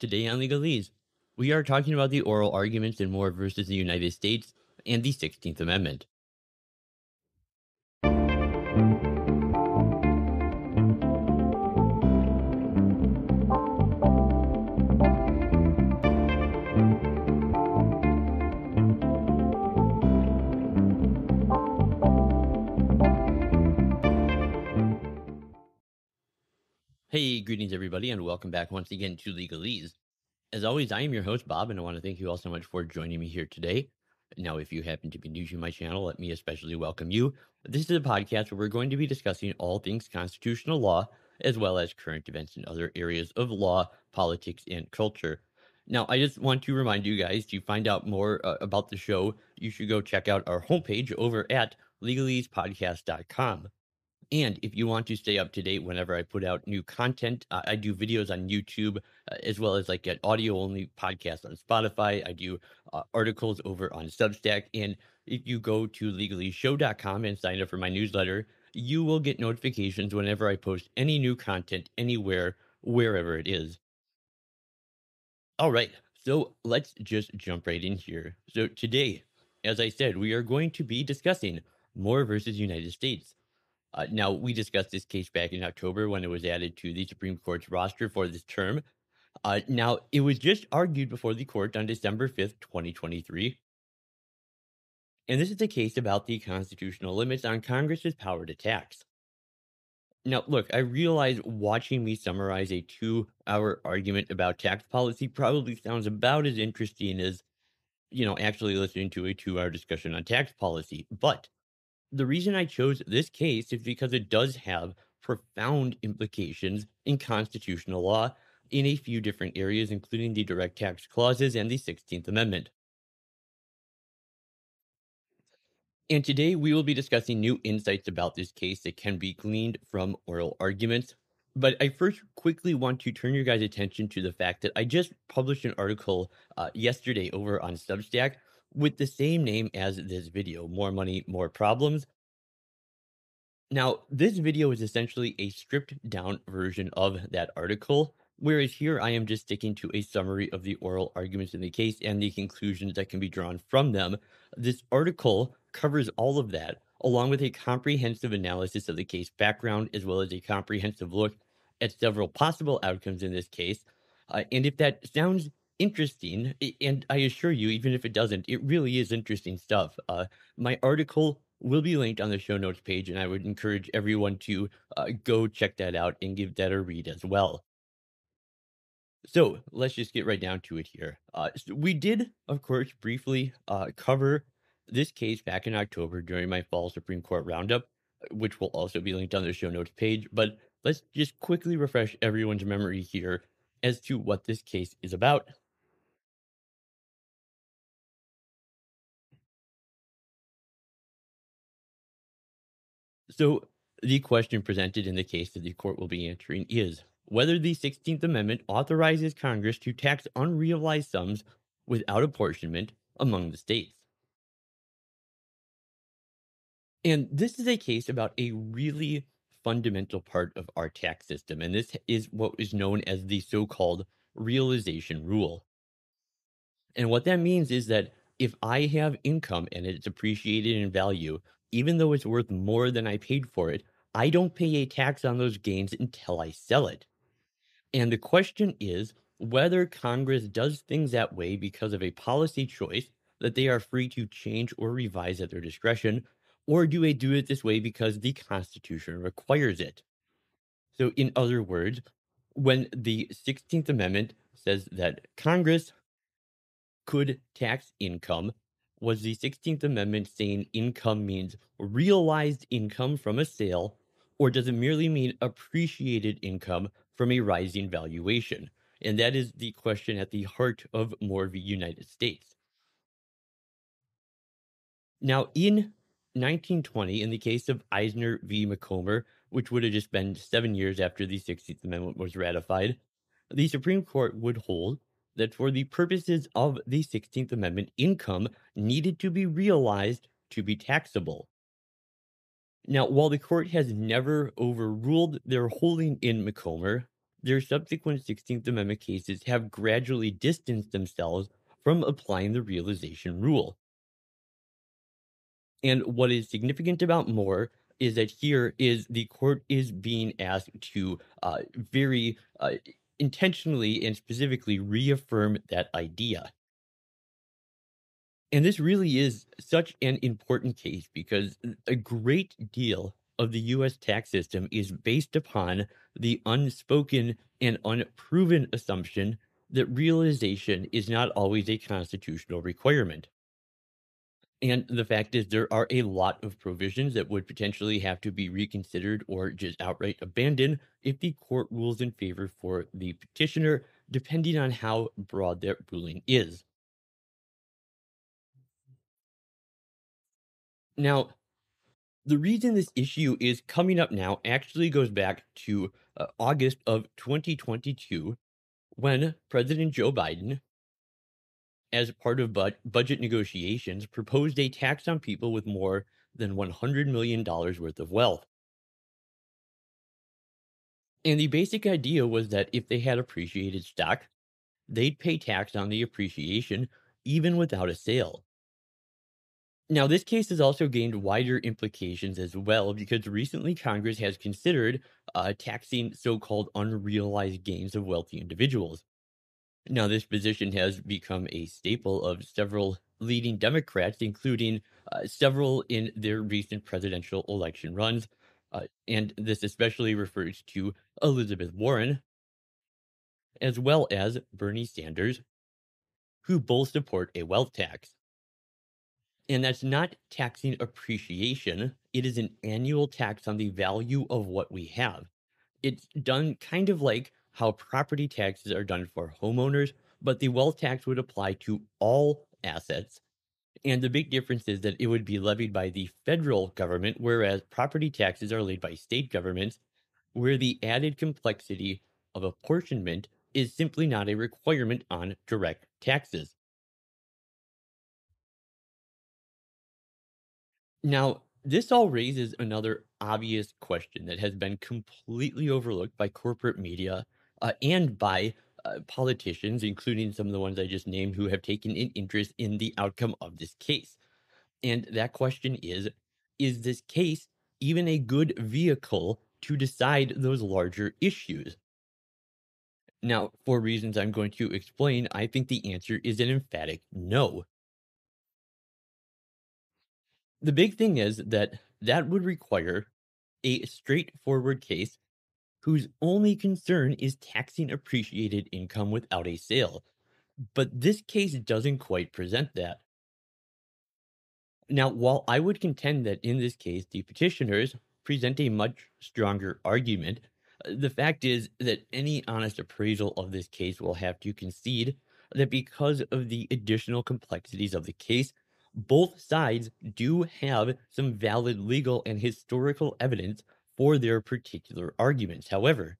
Today on Legalese, we are talking about the oral arguments in Moore versus the United States and the 16th Amendment. Hey, greetings everybody, and welcome back once again to Legalese. As always, I am your host, Bob, and I want to thank you all so much for joining me here today. Now, if you happen to be new to my channel, let me especially welcome you. This is a podcast where we're going to be discussing all things constitutional law, as well as current events in other areas of law, politics, and culture. Now, I just want to remind you guys to find out more uh, about the show, you should go check out our homepage over at legalesepodcast.com. And if you want to stay up to date whenever I put out new content, uh, I do videos on YouTube uh, as well as like an audio only podcast on Spotify. I do uh, articles over on Substack. And if you go to legaleseshow.com and sign up for my newsletter, you will get notifications whenever I post any new content anywhere, wherever it is. All right. So let's just jump right in here. So today, as I said, we are going to be discussing Moore versus United States. Uh, now, we discussed this case back in October when it was added to the Supreme Court's roster for this term. Uh, now, it was just argued before the court on December 5th, 2023. And this is a case about the constitutional limits on Congress's power to tax. Now, look, I realize watching me summarize a two hour argument about tax policy probably sounds about as interesting as, you know, actually listening to a two hour discussion on tax policy. But the reason I chose this case is because it does have profound implications in constitutional law in a few different areas, including the direct tax clauses and the 16th Amendment. And today we will be discussing new insights about this case that can be gleaned from oral arguments. But I first quickly want to turn your guys' attention to the fact that I just published an article uh, yesterday over on Substack with the same name as this video More Money, More Problems. Now, this video is essentially a stripped down version of that article, whereas here I am just sticking to a summary of the oral arguments in the case and the conclusions that can be drawn from them. This article covers all of that, along with a comprehensive analysis of the case background, as well as a comprehensive look at several possible outcomes in this case. Uh, and if that sounds interesting, and I assure you, even if it doesn't, it really is interesting stuff. Uh, my article will be linked on the show notes page, and I would encourage everyone to uh, go check that out and give that a read as well. So let's just get right down to it here. Uh, so we did, of course, briefly uh, cover this case back in October during my fall Supreme Court roundup, which will also be linked on the show notes page. But let's just quickly refresh everyone's memory here as to what this case is about. So, the question presented in the case that the court will be answering is whether the 16th Amendment authorizes Congress to tax unrealized sums without apportionment among the states. And this is a case about a really fundamental part of our tax system, and this is what is known as the so called realization rule. And what that means is that if I have income and it's appreciated in value, even though it's worth more than I paid for it, I don't pay a tax on those gains until I sell it. And the question is whether Congress does things that way because of a policy choice that they are free to change or revise at their discretion, or do they do it this way because the Constitution requires it? So, in other words, when the 16th Amendment says that Congress could tax income was the 16th Amendment saying income means realized income from a sale, or does it merely mean appreciated income from a rising valuation? And that is the question at the heart of Moore v. United States. Now, in 1920, in the case of Eisner v. Macomber, which would have just been seven years after the 16th Amendment was ratified, the Supreme Court would hold that for the purposes of the 16th Amendment, income needed to be realized to be taxable. Now, while the court has never overruled their holding in Macomber, their subsequent 16th Amendment cases have gradually distanced themselves from applying the realization rule. And what is significant about Moore is that here is the court is being asked to uh, very uh, intentionally and specifically reaffirm that idea. And this really is such an important case because a great deal of the US tax system is based upon the unspoken and unproven assumption that realization is not always a constitutional requirement. And the fact is, there are a lot of provisions that would potentially have to be reconsidered or just outright abandoned if the court rules in favor for the petitioner, depending on how broad that ruling is. Now, the reason this issue is coming up now actually goes back to uh, August of 2022 when President Joe Biden as part of bu- budget negotiations, proposed a tax on people with more than $100 million worth of wealth. And the basic idea was that if they had appreciated stock, they'd pay tax on the appreciation even without a sale. Now, this case has also gained wider implications as well because recently Congress has considered uh, taxing so called unrealized gains of wealthy individuals. Now, this position has become a staple of several leading Democrats, including uh, several in their recent presidential election runs. Uh, and this especially refers to Elizabeth Warren, as well as Bernie Sanders, who both support a wealth tax. And that's not taxing appreciation, it is an annual tax on the value of what we have. It's done kind of like how property taxes are done for homeowners, but the wealth tax would apply to all assets. And the big difference is that it would be levied by the federal government, whereas property taxes are laid by state governments, where the added complexity of apportionment is simply not a requirement on direct taxes. Now, this all raises another obvious question that has been completely overlooked by corporate media uh, and by uh, politicians, including some of the ones I just named, who have taken an interest in the outcome of this case. And that question is Is this case even a good vehicle to decide those larger issues? Now, for reasons I'm going to explain, I think the answer is an emphatic no. The big thing is that that would require a straightforward case whose only concern is taxing appreciated income without a sale. But this case doesn't quite present that. Now, while I would contend that in this case the petitioners present a much stronger argument, uh, the fact is that any honest appraisal of this case will have to concede that because of the additional complexities of the case, both sides do have some valid legal and historical evidence for their particular arguments. However,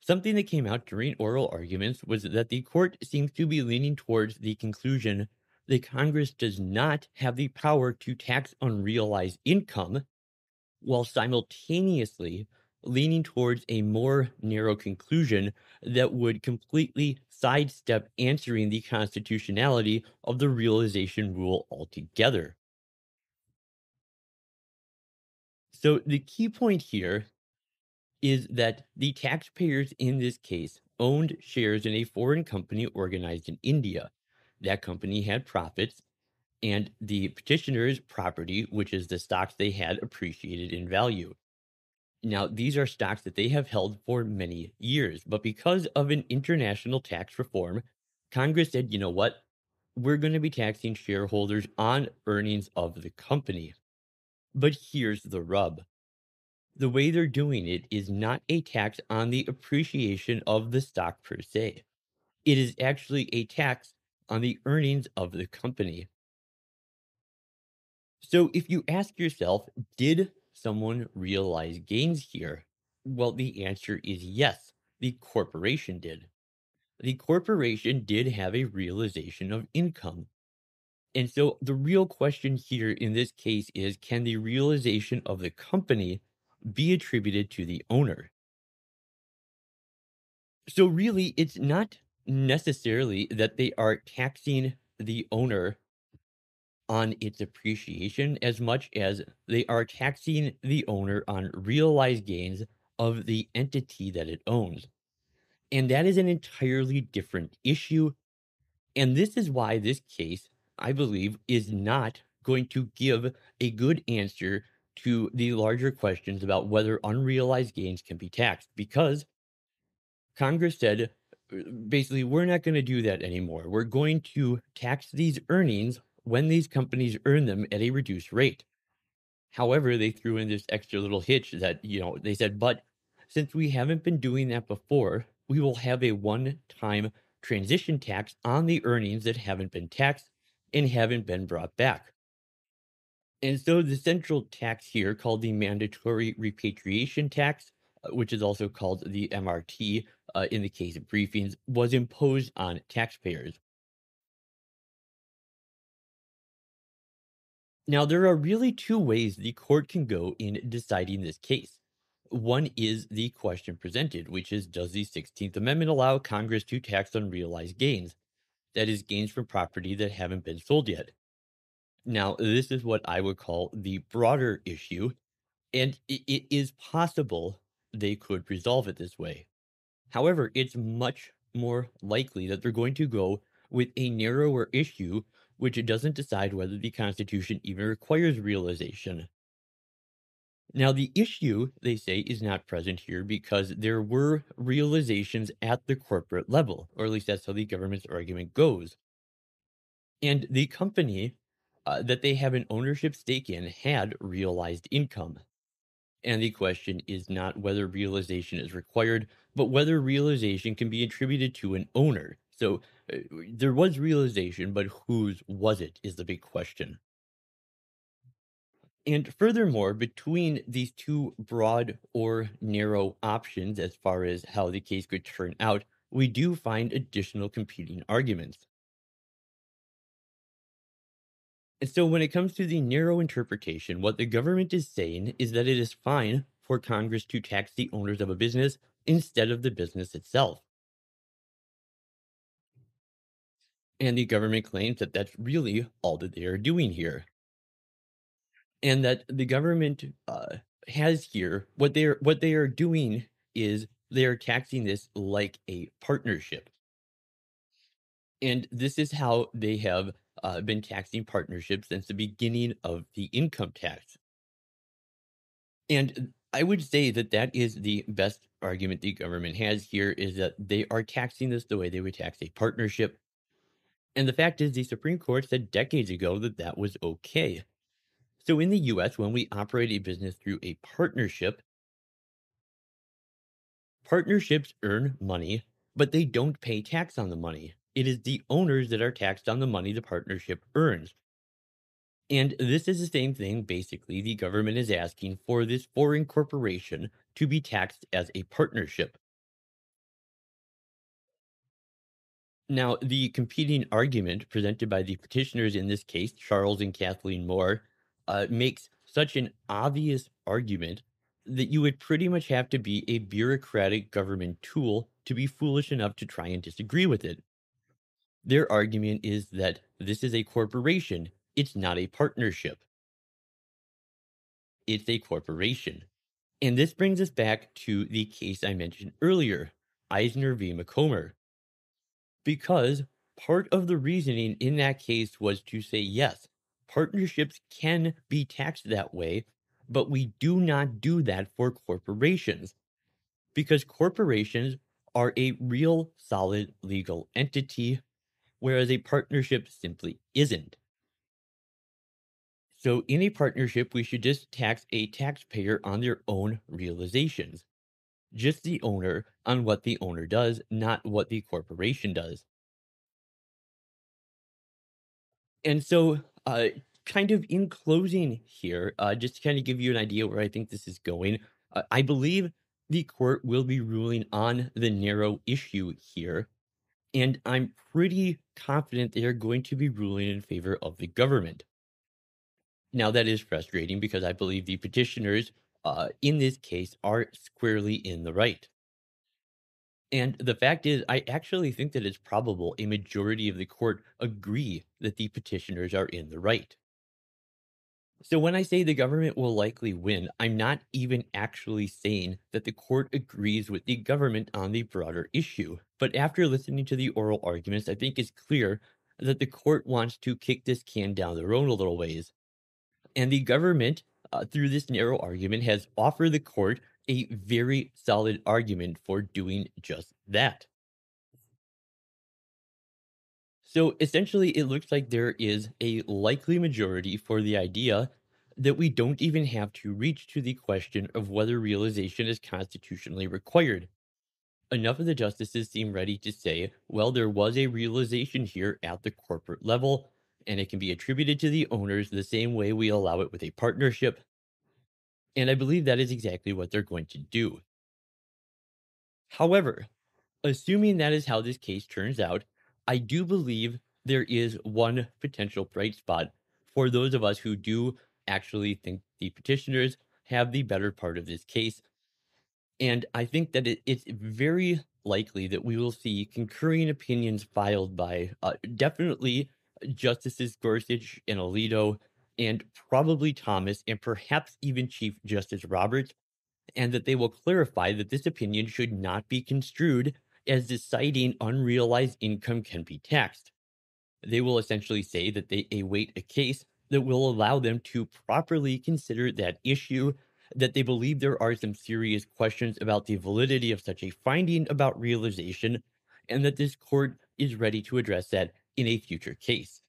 something that came out during oral arguments was that the court seems to be leaning towards the conclusion that Congress does not have the power to tax unrealized income, while simultaneously leaning towards a more narrow conclusion that would completely sidestep answering the constitutionality of the realization rule altogether. So the key point here is that the taxpayers in this case owned shares in a foreign company organized in India. That company had profits, and the petitioner's property, which is the stocks they had, appreciated in value. Now, these are stocks that they have held for many years, but because of an international tax reform, Congress said, you know what? We're going to be taxing shareholders on earnings of the company. But here's the rub. The way they're doing it is not a tax on the appreciation of the stock per se. It is actually a tax on the earnings of the company. So if you ask yourself, did someone realize gains here? Well, the answer is yes, the corporation did. The corporation did have a realization of income. And so the real question here in this case is can the realization of the company be attributed to the owner? So really, it's not necessarily that they are taxing the owner on its appreciation as much as they are taxing the owner on realized gains of the entity that it owns. And that is an entirely different issue. And this is why this case, I believe, is not going to give a good answer to the larger questions about whether unrealized gains can be taxed because Congress said uh, basically, we're not going to do that anymore. We're going to tax these earnings when these companies earn them at a reduced rate. However, they threw in this extra little hitch that, you know, they said, but since we haven't been doing that before, we will have a one time transition tax on the earnings that haven't been taxed and haven't been brought back. And so the central tax here, called the mandatory repatriation tax, uh, which is also called the MRT uh, in the case of briefings, was imposed on taxpayers. Now, there are really two ways the court can go in deciding this case. One is the question presented, which is Does the 16th Amendment allow Congress to tax unrealized gains? That is, gains from property that haven't been sold yet. Now, this is what I would call the broader issue, and it, is possible they could resolve it this way. However, it's much more likely that they're going to go with a narrower issue, which doesn't decide whether the Constitution even requires realization. Now, the issue, they say, is not present here because there were realizations at the corporate level, or at least that's how the government's argument goes. And the company uh, that they have an ownership stake in had realized income. And the question is not whether realization is required, but whether realization can be attributed to an owner. So uh, there was realization, but whose was it is the big question. And furthermore, between these two broad or narrow options as far as how the case could turn out, we do find additional competing arguments. And so, when it comes to the narrow interpretation, what the government is saying is that it is fine for Congress to tax the owners of a business instead of the business itself. And the government claims that that's really all that they are doing here and that the government uh, has here what they're what they are doing is they are taxing this like a partnership. And this is how they have uh, been taxing partnerships since the beginning of the income tax. And i would say that that is the best argument the government has here is that they are taxing this the way they would tax a partnership. And the fact is the supreme court said decades ago that that was okay so in the US, when we operate a business through a partnership, partnerships earn money, but they don't pay tax on the money. It is the owners that are taxed on the money the partnership earns. And this is the same thing, basically, the government is asking for this foreign corporation to be taxed as a partnership. Now, the competing argument presented by the petitioners in this case, Charles and Kathleen Moore, uh, makes such an obvious argument that you would pretty much have to be a bureaucratic government tool to be foolish enough to try and disagree with it. Their argument is that this is a corporation, it's not a partnership. It's a corporation. And this brings us back to the case I mentioned earlier, Eisner v. Macomber. Because part of the reasoning in that case was to say, yes, partnerships can be taxed that way, but we do not do that for corporations because corporations are a real solid legal entity, whereas a partnership simply isn't. So, in a partnership, we should just tax a taxpayer on their own realizations, just the owner on what the owner does, not what the corporation does. And so uh, kind of in closing here, uh, just to kind of give you an idea where I think this is going, uh, I believe the court will be ruling on the narrow issue here. And I'm pretty confident they are going to be ruling in favor of the government. Now, that is frustrating because I believe the petitioners uh, in this case are squarely in the right. And the fact is, I actually think that it's probable a majority of the court agree that the petitioners are in the right. So when I say the government will likely win, I'm not even actually saying that the court agrees with the government on the broader issue. But after listening to the oral arguments, I think it's clear that the court wants to kick this can down the road a little ways. And the government, uh, through this narrow argument, has offered the court a very solid argument for doing just that. So essentially, it looks like there is a likely majority for the idea that we don't even have to reach to the question of whether realization is constitutionally required. Enough of the justices seem ready to say, well, there was a realization here at the corporate level, and it can be attributed to the owners the same way we allow it with a partnership. And I believe that is exactly what they're going to do. However, assuming that is how this case turns out, I do believe there is one potential bright spot for those of us who do actually think the petitioners have the better part of this case. And I think that it, it's very likely that we will see concurring opinions filed by uh, definitely Justices Gorsuch and Alito, and probably Thomas, and perhaps even Chief Justice Roberts, and that they will clarify that this opinion should not be construed as deciding unrealized income can be taxed. They will essentially say that they await a case that will allow them to properly consider that issue, that they believe there are some serious questions about the validity of such a finding about realization, and that this court is ready to address that in a future case.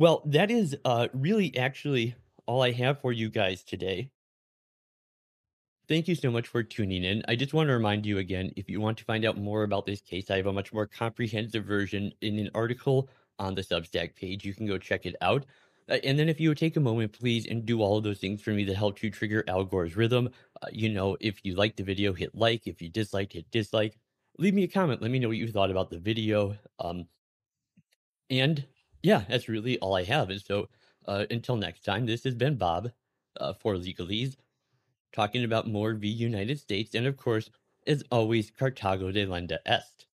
Well, that is uh, really actually all I have for you guys today. Thank you so much for tuning in. I just want to remind you again if you want to find out more about this case, I have a much more comprehensive version in an article on the Substack page. You can go check it out. Uh, and then if you would take a moment, please, and do all of those things for me that help to trigger Al Gore's rhythm. Uh, you know, if you liked the video, hit like. If you disliked, hit dislike. Leave me a comment. Let me know what you thought about the video. Um, and yeah, that's really all I have. And so uh, until next time, this has been Bob uh, for Legalese talking about Moore v United States, and of course, as always, Carthago delenda est.